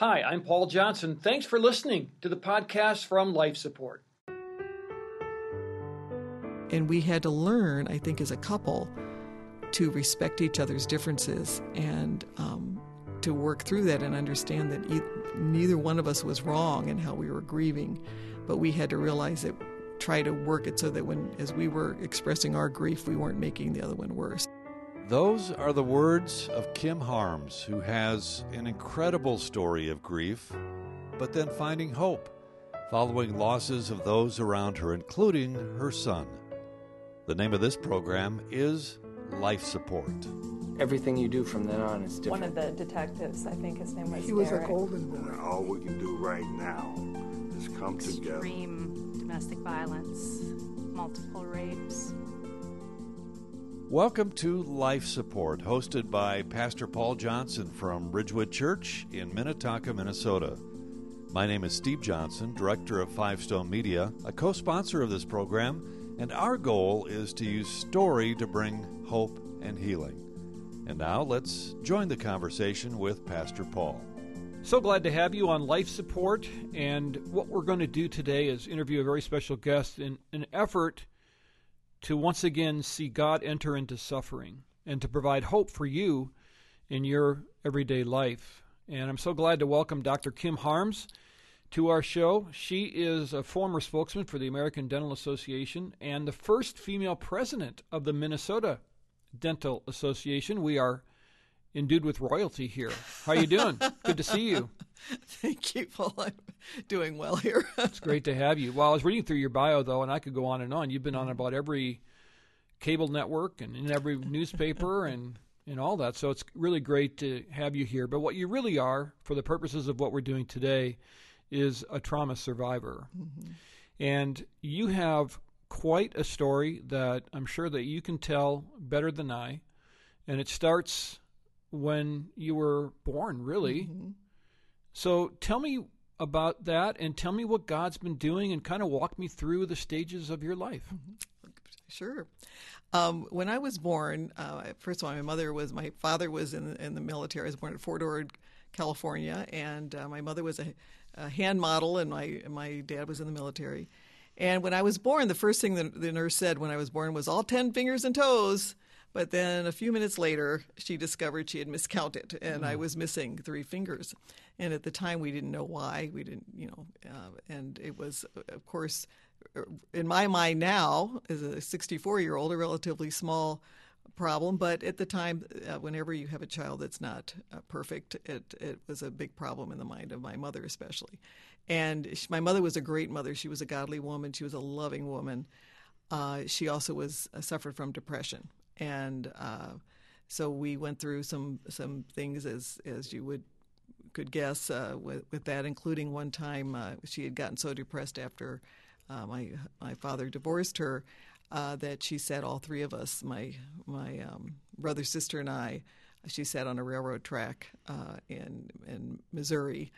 Hi, I'm Paul Johnson. Thanks for listening to the podcast from Life Support. And we had to learn, I think, as a couple, to respect each other's differences and um, to work through that and understand that e- neither one of us was wrong in how we were grieving, but we had to realize that try to work it so that when as we were expressing our grief, we weren't making the other one worse. Those are the words of Kim Harms, who has an incredible story of grief, but then finding hope following losses of those around her, including her son. The name of this program is Life Support. Everything you do from then on is different. One of the detectives, I think his name was He was a golden boy. All we can do right now is come together. extreme domestic violence, multiple rapes. Welcome to Life Support, hosted by Pastor Paul Johnson from Ridgewood Church in Minnetonka, Minnesota. My name is Steve Johnson, director of Five Stone Media, a co sponsor of this program, and our goal is to use story to bring hope and healing. And now let's join the conversation with Pastor Paul. So glad to have you on Life Support. And what we're going to do today is interview a very special guest in an effort to once again see God enter into suffering and to provide hope for you in your everyday life. And I'm so glad to welcome Dr. Kim Harms to our show. She is a former spokesman for the American Dental Association and the first female president of the Minnesota Dental Association. We are endued with royalty here. How you doing? Good to see you. Thank you, Paul. I'm doing well here. It's great to have you. Well, I was reading through your bio though, and I could go on and on. You've been on mm-hmm. about every cable network and in every newspaper and and all that. So it's really great to have you here. But what you really are, for the purposes of what we're doing today, is a trauma survivor, mm-hmm. and you have quite a story that I'm sure that you can tell better than I. And it starts when you were born, really. So tell me about that and tell me what God's been doing and kind of walk me through the stages of your life. Sure. Um, when I was born, uh, first of all, my mother was my father was in in the military. I was born at Fort Ord, California, and uh, my mother was a, a hand model, and my my dad was in the military. And when I was born, the first thing the nurse said when I was born was all ten fingers and toes. But then a few minutes later, she discovered she had miscounted, and I was missing three fingers. And at the time, we didn't know why. We didn't, you know, uh, and it was, of course, in my mind now, as a 64 year old, a relatively small problem. But at the time, uh, whenever you have a child that's not uh, perfect, it, it was a big problem in the mind of my mother, especially. And she, my mother was a great mother. She was a godly woman. She was a loving woman. Uh, she also was uh, suffered from depression, and uh, so we went through some some things as as you would could guess uh, with, with that, including one time uh, she had gotten so depressed after uh, my my father divorced her uh, that she sat all three of us, my my um, brother, sister, and I. She sat on a railroad track uh, in in Missouri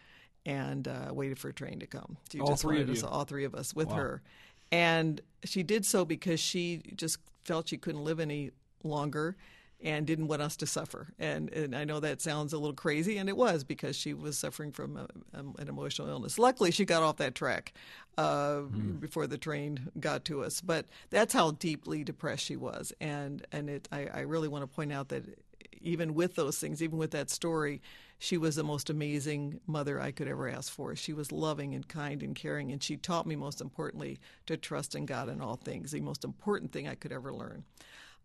and uh, waited for a train to come. She All just three of us, you? all three of us, with Wow. her, and she did so because she just felt she couldn't live any longer and didn't want us to suffer. And, and I know that sounds a little crazy, and it was because she was suffering from a, um, an emotional illness. Luckily, she got off that track uh, before the train got to us. But that's how deeply depressed she was. And and it, I, I really want to point out that even with those things, even with that story, she was the most amazing mother I could ever ask for. She was loving and kind and caring, and she taught me, most importantly, to trust in God in all things, the most important thing I could ever learn.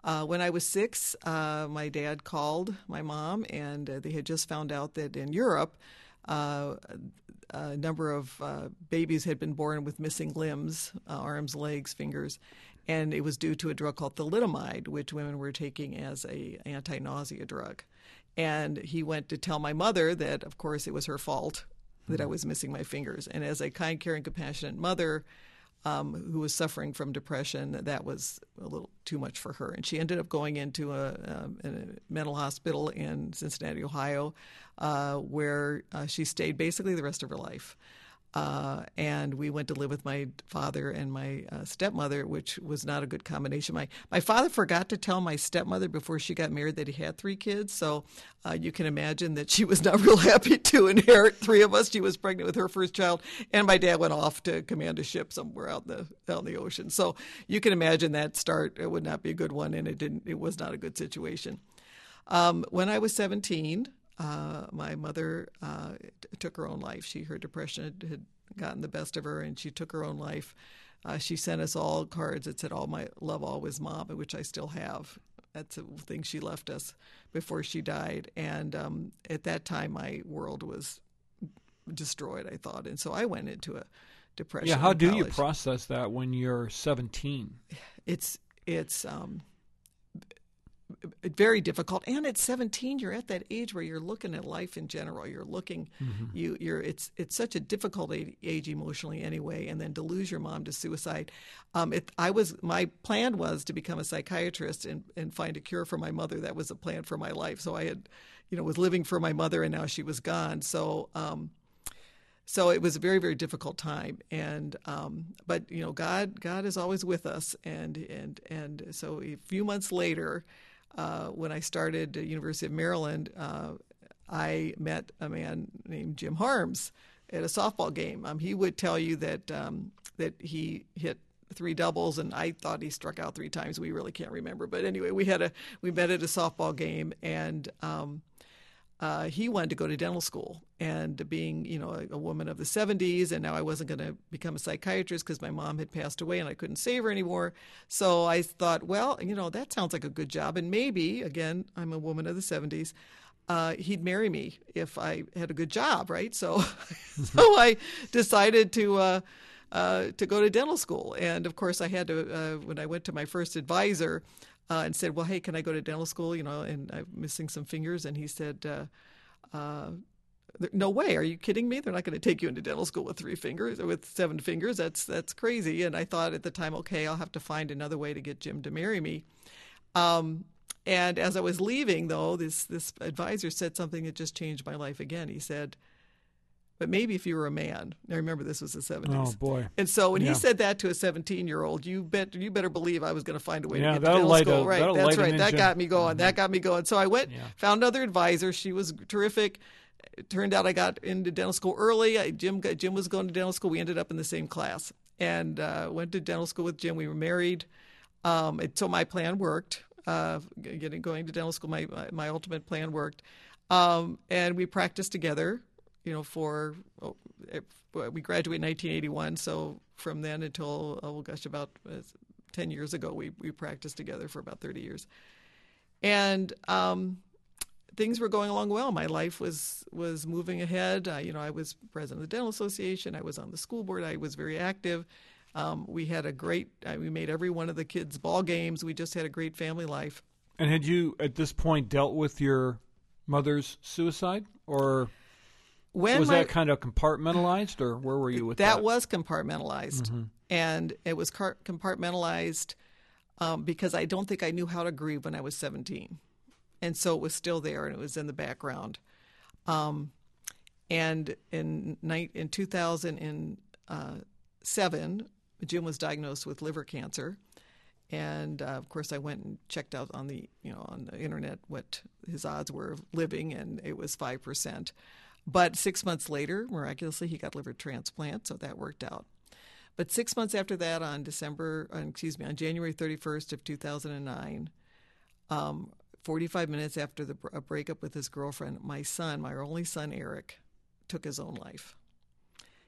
Uh, when I was six, uh, my dad called my mom, and uh, they had just found out that in Europe, uh, a number of uh, babies had been born with missing limbs, uh, arms, legs, fingers, and it was due to a drug called thalidomide, which women were taking as a anti-nausea drug. And he went to tell my mother that, of course, it was her fault that I was missing my fingers. And as a kind, caring, compassionate mother, um, who was suffering from depression, that was a little too much for her. And she ended up going into a, um, a mental hospital in Cincinnati, Ohio, uh, where uh, she stayed basically the rest of her life. Uh, and we went to live with my father and my uh, stepmother, which was not a good combination. My my father forgot to tell my stepmother before she got married that he had three kids, so uh, you can imagine that she was not real happy to inherit three of us. She was pregnant with her first child, and my dad went off to command a ship somewhere out in the out in the ocean. So you can imagine that start it would not be a good one, and it didn't. It was not a good situation. Um, when I was 17, uh, my mother uh, t- took her own life. She her depression had, had, gotten the best of her, and she took her own life. Uh, she sent us all cards that said "All my love, always, mom," which I still have. That's a thing she left us before she died, and um, at that time, my world was destroyed. I thought, and so I went into a depression. Yeah, how do college. you process that when you're 17? It's it's um, very difficult. And at 17 you're at that age where you're looking at life in general. You're looking mm-hmm. you you're it's it's such a difficult age emotionally anyway and then to lose your mom to suicide. Um, it, i was my plan was to become a psychiatrist and, and find a cure for my mother. That was a plan for my life. So i had you know was living for my mother and now she was gone. So um, so it was a very very difficult time. And um, but you know god god is always with us. And and and so a few months later uh, when I started at University of Maryland, uh, I met a man named Jim Harms at a softball game. Um, he would tell you that um, that he hit three doubles, and I thought he struck out three times. We really can't remember, but anyway, we had a we met at a softball game, and um, uh, he wanted to go to dental school. And being, you know, a, a woman of the 70s, and now I wasn't going to become a psychiatrist because my mom had passed away and I couldn't save her anymore. So I thought, well, you know, that sounds like a good job. And maybe, again, I'm a woman of the 70s. Uh, he'd marry me if I had a good job, right? So, so I decided to uh, uh, to go to dental school, and of course, I had to. Uh, when I went to my first advisor, uh, and said, "Well, hey, can I go to dental school?" You know, and I'm missing some fingers, and he said. Uh, uh, no way! Are you kidding me? They're not going to take you into dental school with three fingers or with seven fingers. That's that's crazy. And I thought at the time, okay, I'll have to find another way to get Jim to marry me. Um, and as I was leaving, though, this this advisor said something that just changed my life again. He said, but maybe if you were a man. I remember this was the 70s. Oh boy! And so when yeah. he said that to a 17 year old, you bet you better believe I was going to find a way yeah, to get to dental school. A, right? That's right. That got me going. Mm-hmm. That got me going. So I went, yeah. found another advisor. She was terrific. It turned out I got into dental school early. I, Jim Jim was going to dental school. We ended up in the same class and uh, went to dental school with Jim. We were married. Um, it, so my plan worked. Uh, getting going to dental school, my my, my ultimate plan worked, um, and we practiced together you know, for oh, we graduated in 1981. So from then until oh gosh, about uh, 10 years ago, we we practiced together for about 30 years, and um, things were going along well. My life was was moving ahead. Uh, you know, I was president of the dental association. I was on the school board. I was very active. Um, we had a great. Uh, we made every one of the kids' ball games. We just had a great family life. And had you at this point dealt with your mother's suicide, or when was my, that kind of compartmentalized, or where were you with that? That was compartmentalized, mm-hmm. and it was car- compartmentalized um, because I don't think I knew how to grieve when I was 17, and so it was still there and it was in the background. Um, and in night in 2007, Jim was diagnosed with liver cancer, and uh, of course I went and checked out on the you know on the internet what his odds were of living, and it was five percent. But six months later, miraculously, he got liver transplant, so that worked out. But six months after that, on December, uh, excuse me, on January 31st of 2009, um, 45 minutes after the a breakup with his girlfriend, my son, my only son Eric, took his own life.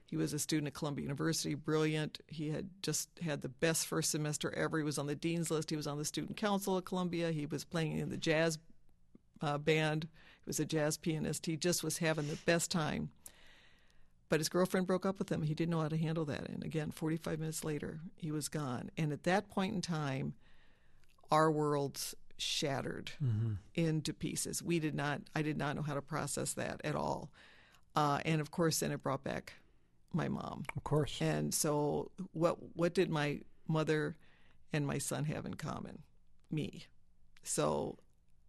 He was a student at Columbia University, brilliant. He had just had the best first semester ever. He was on the dean's list. He was on the student council at Columbia. He was playing in the jazz uh, band. He was a jazz pianist. He just was having the best time. But his girlfriend broke up with him. He didn't know how to handle that. And again, 45 minutes later, he was gone. And at that point in time, our worlds shattered mm-hmm. into pieces. We did not, I did not know how to process that at all. Uh, and of course, then it brought back my mom. Of course. And so, what what did my mother and my son have in common? Me. So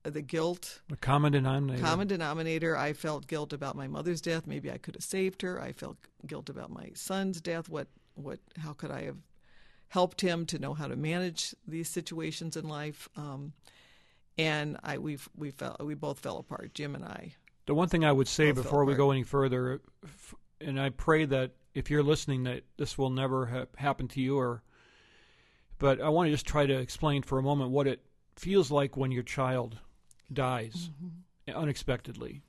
the guilt The common denominator. common denominator. I felt guilt about my mother's death. Maybe I could have saved her. I felt guilt about my son's death. What what? How could I have helped him to know how to manage these situations in life? Um, and I we we fell we both fell apart. Jim and I. The one thing I would say before we go any further, f- and I pray that if you're listening, that this will never ha- happen to you, or, but I want to just try to explain for a moment what it feels like when your child dies mm-hmm. unexpectedly.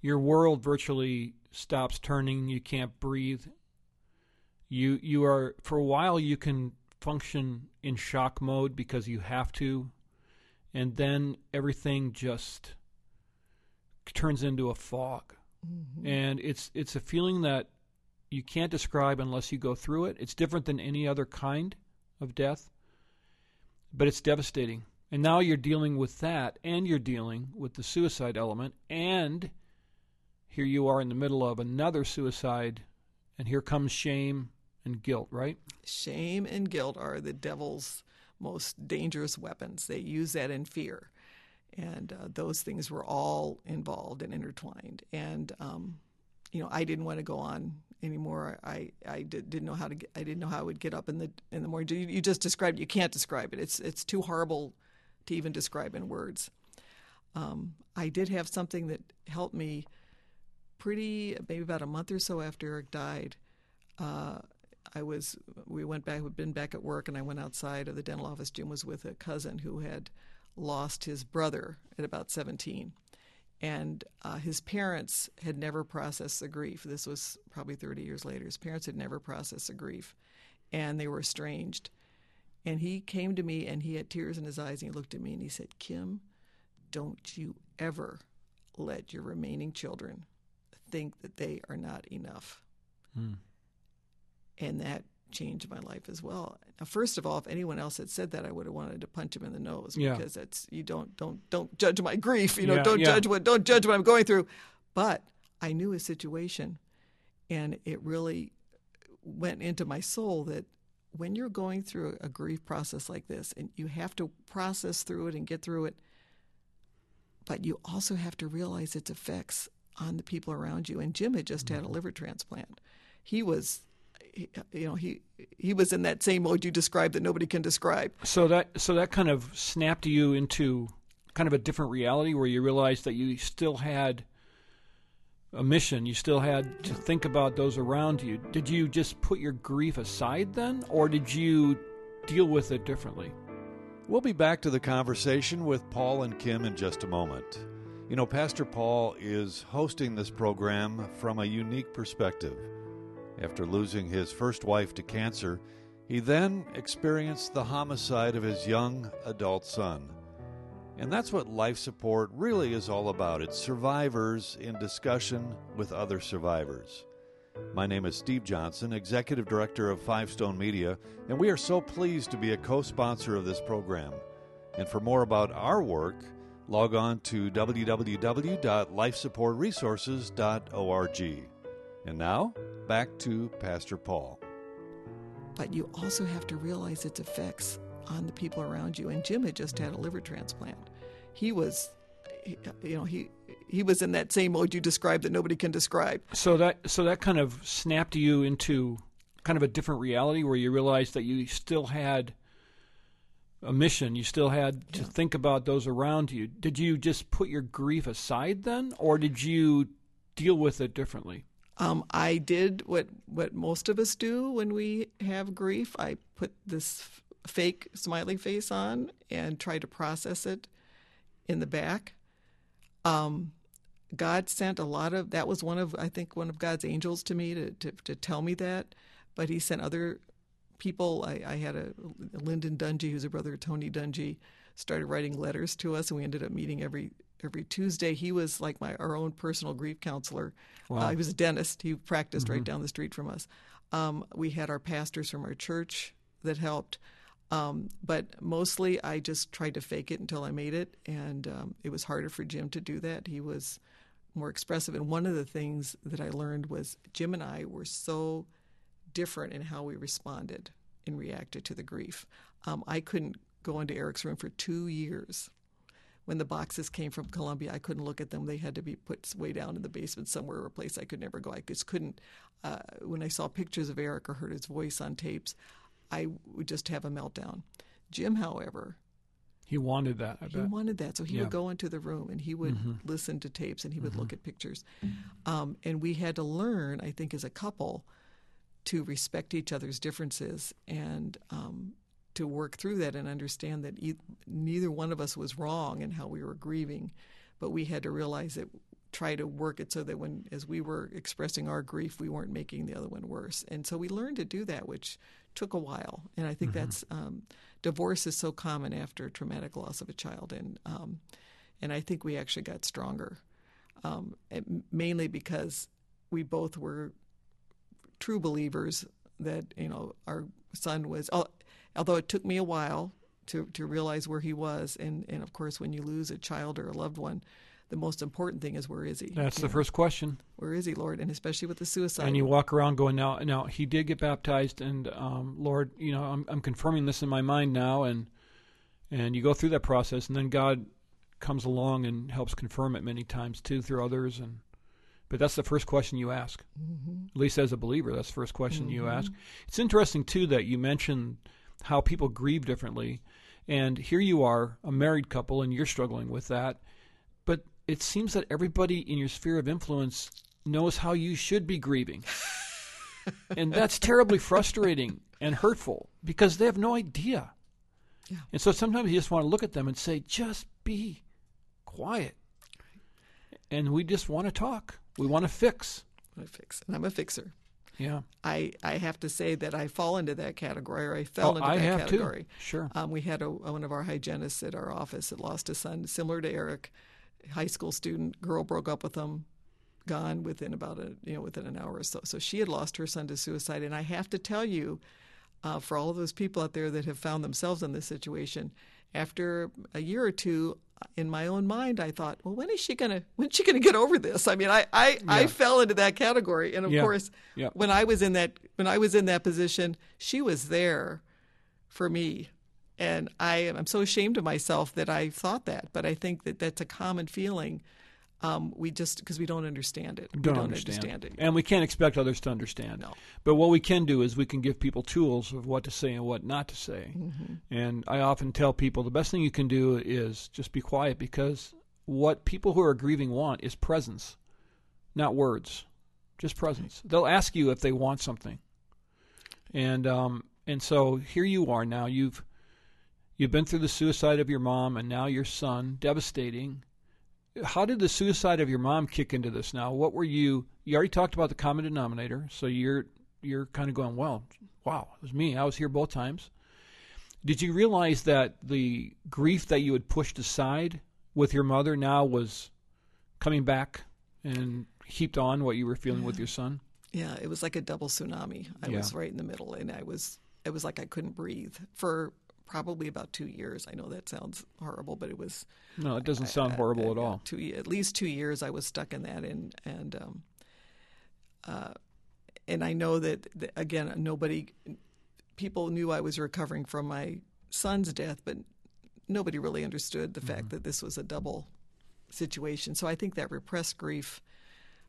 Your world virtually stops turning. You can't breathe. You you are for a while you can function in shock mode because you have to, and then everything just turns into a fog mm-hmm. and it's it's a feeling that you can't describe unless you go through it. It's different than any other kind of death, but it's devastating. And now you're dealing with that, and you're dealing with the suicide element, and here you are in the middle of another suicide, and here comes shame and guilt, right? Shame and guilt are the devil's most dangerous weapons. They use that in fear. And uh, those things were all involved and intertwined. And, um, you know, I didn't want to go on anymore. I, I did, didn't know how to get, I didn't know how I would get up in the in the morning. You, you just described it. You can't describe it. It's it's too horrible to even describe in words. Um, I did have something that helped me pretty maybe about a month or so after Eric died. Uh, I was we went back we'd been back at work and I went outside of the dental office. Jim was with a cousin who had lost his brother at about 17. And uh, his parents had never processed the grief. This was probably 30 years later. His parents had never processed the grief, and they were estranged. And he came to me and he had tears in his eyes and he looked at me and he said, Kim, don't you ever let your remaining children think that they are not enough. Hmm. And that changed my life as well. Now, first of all, if anyone else had said that, I would have wanted to punch him in the nose Yeah. because that's you don't don't don't judge my grief. You know, Yeah, don't yeah. judge what don't judge what I'm going through. But I knew his situation, and it really went into my soul that when you're going through a grief process like this, and you have to process through it and get through it, but you also have to realize its effects on the people around you. And Jim had just had a mm-hmm. liver transplant. He was, he- you know, he he was in that same mode you described that nobody can describe. So that so that kind of snapped you into kind of a different reality where you realized that you still had a mission. You still had to think about those around you. Did you just put your grief aside then, or did you deal with it differently? We'll be back to the conversation with Paul and Kim in just a moment. You know, Pastor Paul is hosting this program from a unique perspective. After losing his first wife to cancer, he then experienced the homicide of his young adult son. And that's what life support really is all about it's survivors in discussion with other survivors. My name is Steve Johnson, Executive Director of Five Stone Media, and we are so pleased to be a co sponsor of this program. And for more about our work, log on to www.lifesupportresources.org. And now, back to Pastor Paul. But you also have to realize its effects on the people around you. And Jim had just had a liver transplant. He was, you know, he he was in that same mode you described that nobody can describe. So that so that kind of snapped you into kind of a different reality where you realized that you still had a mission. You still had to think about those around you. Did you just put your grief aside then, or did you deal with it differently? Um, I did what what most of us do when we have grief. I put this f- fake smiley face on and try to process it in the back. Um, God sent a lot of that was one of I think one of God's angels to me to to, to tell me that, but He sent other people. I, I had a Linden Dungy, who's a brother of Tony Dungy, started writing letters to us, and we ended up meeting every every Tuesday. He was like my our own personal grief counselor. Uh, he was a dentist. He practiced right down the street from us. Um, we had our pastors from our church that helped. Um, but mostly, I just tried to fake it until I made it, and um, it was harder for Jim to do that. He was more expressive, and one of the things that I learned was Jim and I were so different in how we responded and reacted to the grief. Um, I couldn't go into Eric's room for two years when the boxes came from Columbia, I couldn't look at them. They had to be put way down in the basement somewhere, a place I could never go. I just couldn't. Uh, when I saw pictures of Eric or heard his voice on tapes, I would just have a meltdown. Jim, however, He wanted that. I he wanted that. So he Yeah. would go into the room and he would Mm-hmm. listen to tapes and he would look at pictures. Um, and we had to learn, I think, as a couple, to respect each other's differences and um, to work through that and understand that e- neither one of us was wrong in how we were grieving. But we had to realize that, try to work it so that when, as we were expressing our grief, we weren't making the other one worse. And so we learned to do that, which took a while. And I think that's um, divorce is so common after traumatic loss of a child, and um, and I think we actually got stronger, um, mainly because we both were true believers that you know our son was. al- Although it took me a while to to realize where he was, and and of course when you lose a child or a loved one, the most important thing is where is he? That's You the know, first question. Where is he, Lord? And especially with the suicide. And you walk around going, now, now he did get baptized, and um, Lord, you know, I'm, I'm confirming this in my mind now, and and you go through that process, and then God comes along and helps confirm it many times too through others, and but that's the first question you ask. Mm-hmm. At least as a believer, that's the first question you ask. It's interesting too that you mentioned how people grieve differently, and here you are, a married couple, and you're struggling with that, but it seems that everybody in your sphere of influence knows how you should be grieving. and that's terribly frustrating and hurtful because they have no idea. Yeah. And so sometimes you just want to look at them and say, just be quiet. And we just want to talk. We want to fix. I'm a fix, and I'm a fixer. Yeah. I, I have to say that I fall into that category, or I fell Oh, into I that have too. category. Sure. Um, we had a, one of our hygienists at our office that lost a son, similar to Eric, high school student. Girl broke up with him, gone within about a you know within an hour or so. So she had lost her son to suicide, and I have to tell you, uh, for all of those people out there that have found themselves in this situation, after a year or two, in my own mind, I thought, well, when is she gonna when's she gonna get over this? I mean, I I, I fell into that category, and of Yeah. course, Yeah. when I was in that when I was in that position, she was there for me. And I am I'm so ashamed of myself that I thought that, but I think that that's a common feeling. Um, we just because we don't understand it. don't, we don't understand. it. And we can't expect others to understand. No. But what we can do is we can give people tools of what to say and what not to say. Mm-hmm. And I often tell people the best thing you can do is just be quiet because what people who are grieving want is presence, not words, just presence. They'll ask you if they want something. And um, and so here you are now. You've you've been through the suicide of your mom and now your son, devastating. How did the suicide of your mom kick into this now? What were you you already talked about the common denominator so you're you're kind of going well wow it was me. I was here both times. Did you realize that the grief that you had pushed aside with your mother now was coming back and heaped on what you were feeling with your son? Yeah, it was like a double tsunami. I Yeah. was right in the middle, and I was it was like I couldn't breathe for probably about two years. I know that sounds horrible, but it was no it doesn't sound horrible at all Two at least two years I was stuck in that, and and um, uh, and I know that, that again nobody people knew I was recovering from my son's death, but nobody really understood the Mm-hmm. fact that this was a double situation. So I think that repressed grief.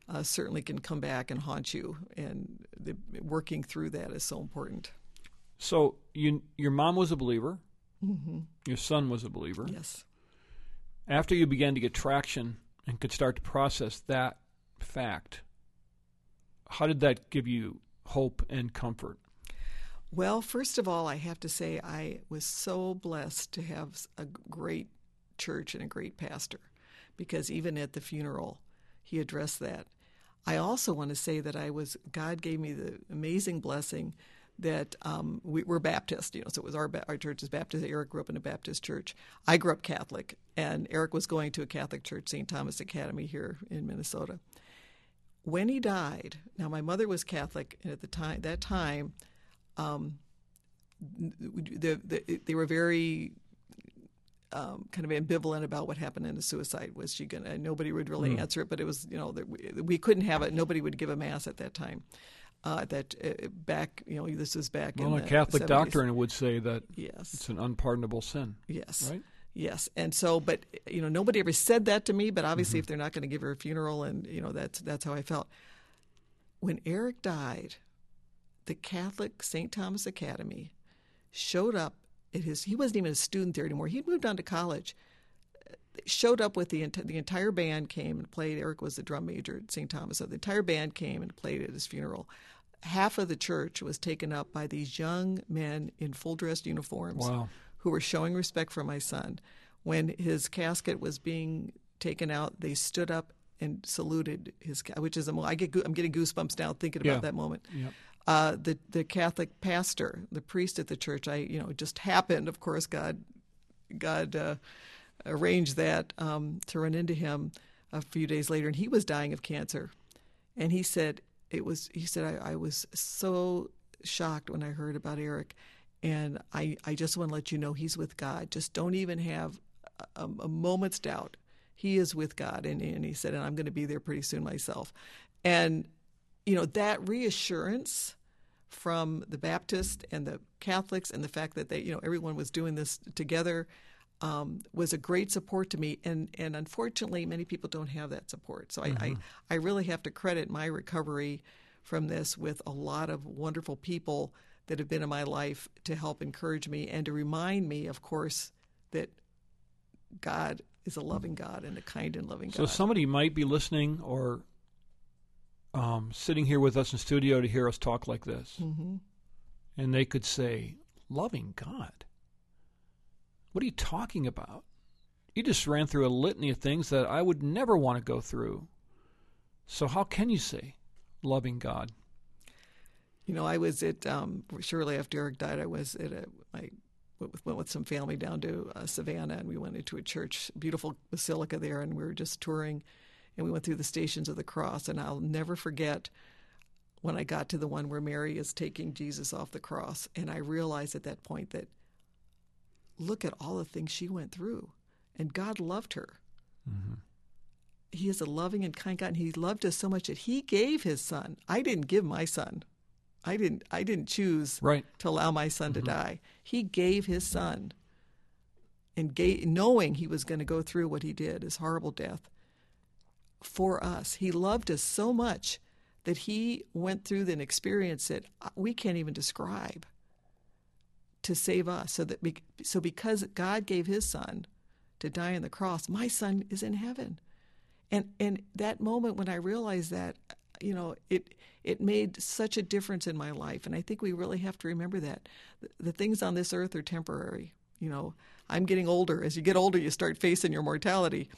Uh, certainly can come back and haunt you, and the, working through that is so important. So you your mom was a believer mm-hmm. your son was a believer Yes. after you began to get traction and could start to process that fact, how did that give you hope and comfort? Well, first of all, I have to say I was so blessed to have a great church and a great pastor because even at the funeral, he addressed that. I also want to say that I was, God gave me the amazing blessing that um, we, we're Baptist, you know, so it was our, our church is Baptist. Eric grew up in a Baptist church. I grew up Catholic, and Eric was going to a Catholic church, St. Thomas Academy here in Minnesota. When he died, now my mother was Catholic, and at the time, that time, the, the, they were very um, kind of ambivalent about what happened in the suicide. Was she gonna? Nobody would really Hmm. answer it, but it was you know we, we couldn't have it. Nobody would give a mass at that time. Uh, that uh, back you know this is back Well, in a the Catholic 70s. doctrine would say that Yes, it's an unpardonable sin, yes. right? Yes, and so, but you know, nobody ever said that to me. But obviously, Mm-hmm. if they're not going to give her a funeral, and you know, that's that's how I felt. When Eric died, the Catholic St. Thomas Academy showed up at his. He wasn't even a student there anymore. He'd moved on to college. Showed up with the the entire band came and played. Eric was the drum major at St. Thomas, so the entire band came and played at his funeral. Half of the church was taken up by these young men in full dress uniforms Wow. who were showing respect for my son. When his casket was being taken out, they stood up and saluted his, which is a I get I'm getting goosebumps now thinking about Yeah. that moment. Uh, the the Catholic pastor, the priest at the church, I you know just happened. Of course, God God uh, arranged that um, to run into him a few days later, and he was dying of cancer. And he said it was. He said I, I was so shocked when I heard about Eric, and I I just want to let you know he's with God. Just don't even have a, a moment's doubt. He is with God, and, and he said, and I'm going to be there pretty soon myself. And you know that reassurance from the Baptist and the Catholics, and the fact that they, you know, everyone was doing this together, um, was a great support to me. And and unfortunately, many people don't have that support. So I, I I really have to credit my recovery from this with a lot of wonderful people that have been in my life to help encourage me and to remind me, of course, that God is a loving God and a kind and loving God. So somebody might be listening or um, sitting here with us in studio to hear us talk like this, hmm and they could say, "Loving God? What are you talking about? You just ran through a litany of things that I would never want to go through. So how can you say loving God?" You know, I was at um, shortly after Eric died. I was at a I went with, some family down to uh, Savannah, and we went into a church, beautiful basilica there, and we were just touring, and we went through the Stations of the Cross, and I'll never forget when I got to the one where Mary is taking Jesus off the cross, and I realized at that point that look at all the things she went through, and God loved her. Mm-hmm. He is a loving and kind God, and He loved us so much that He gave His Son. I didn't give my son. I didn't. I didn't choose Right. to allow my son to mm-hmm. die. He gave his son, and gave, knowing he was going to go through what he did, his horrible death, for us. He loved us so much that he went through an experience that uh, we can't even describe to save us. So that so because God gave His Son to die on the cross, my son is in heaven. And and that moment when I realized that, you know, it it made such a difference in my life. And I think we really have to remember that the, the things on this earth are temporary. You know, I'm getting older. As you get older, you start facing your mortality.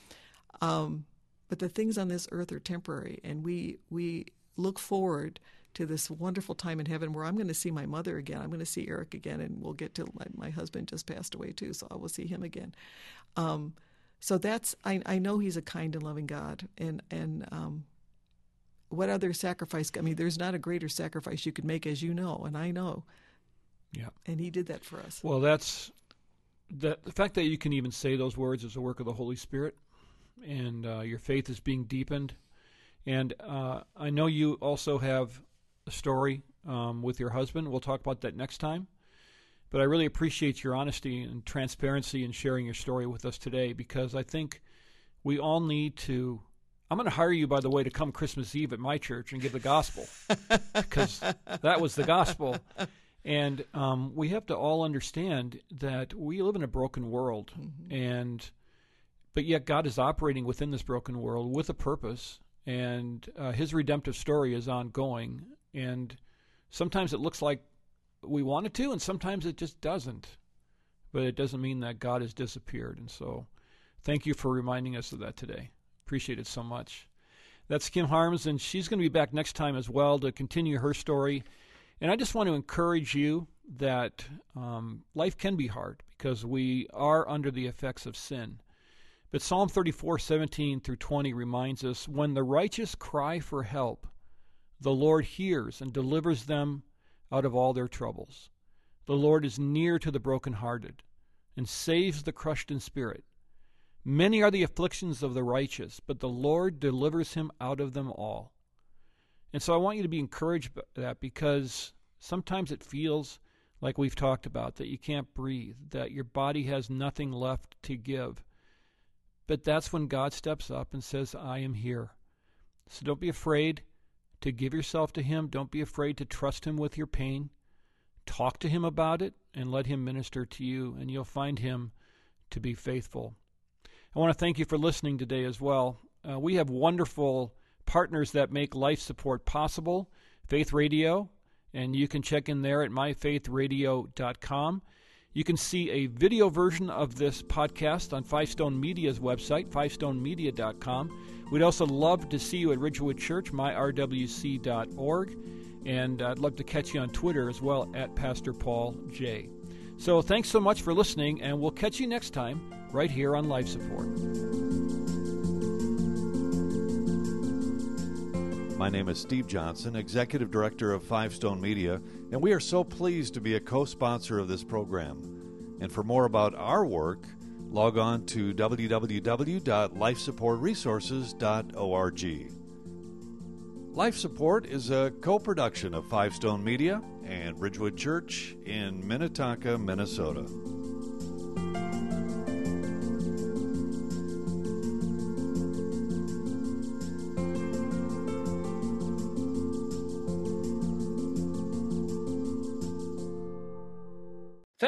Um, but the things on this earth are temporary, and we we look forward to this wonderful time in heaven where I'm going to see my mother again. I'm going to see Eric again, and we'll get to my, my husband just passed away too, so I will see him again. Um, so that's I, I know he's a kind and loving God, and and um, what other sacrifice? I mean, there's not a greater sacrifice you could make, as you know, and I know. Yeah. And he did that for us. Well, that's that. The fact that you can even say those words is a work of the Holy Spirit, and uh, your faith is being deepened. And uh, I know you also have story um, with your husband. We'll talk about that next time. But I really appreciate your honesty and transparency in sharing your story with us today because I think we all need to. I'm going to hire you, by the way, to come Christmas Eve at my church and give the gospel because that was the gospel. And um, we have to all understand that we live in a broken world, and but yet God is operating within this broken world with a purpose, and uh, His redemptive story is ongoing. And sometimes it looks like we want it to, and sometimes it just doesn't. But it doesn't mean that God has disappeared. And so, thank you for reminding us of that today. Appreciate it so much. That's Kim Harms, and she's going to be back next time as well to continue her story. And I just want to encourage you that um, life can be hard because we are under the effects of sin. But Psalm 34, 17 through 20 reminds us when the righteous cry for help, the Lord hears and delivers them out of all their troubles. The Lord is near to the brokenhearted and saves the crushed in spirit. Many are the afflictions of the righteous, but the Lord delivers him out of them all. And so I want you to be encouraged by that because sometimes it feels like we've talked about, that you can't breathe, that your body has nothing left to give. But that's when God steps up and says, I am here. So don't be afraid to give yourself to Him. Don't be afraid to trust Him with your pain. Talk to Him about it and let Him minister to you, and you'll find Him to be faithful. I want to thank you for listening today as well. Uh, we have wonderful partners that make life support possible Faith Radio, and you can check in there at myfaithradio.com. You can see a video version of this podcast on Five Stone Media's website, fivestonemedia.com. We'd also love to see you at Ridgewood Church, myrwc.org, and I'd love to catch you on Twitter as well at Pastor Paul J. So thanks so much for listening, and we'll catch you next time right here on Life Support. My name is Steve Johnson, Executive Director of Five Stone Media, and we are so pleased to be a co sponsor of this program. And for more about our work, log on to www.lifesupportresources.org. Life Support is a co production of Five Stone Media and Ridgewood Church in Minnetonka, Minnesota.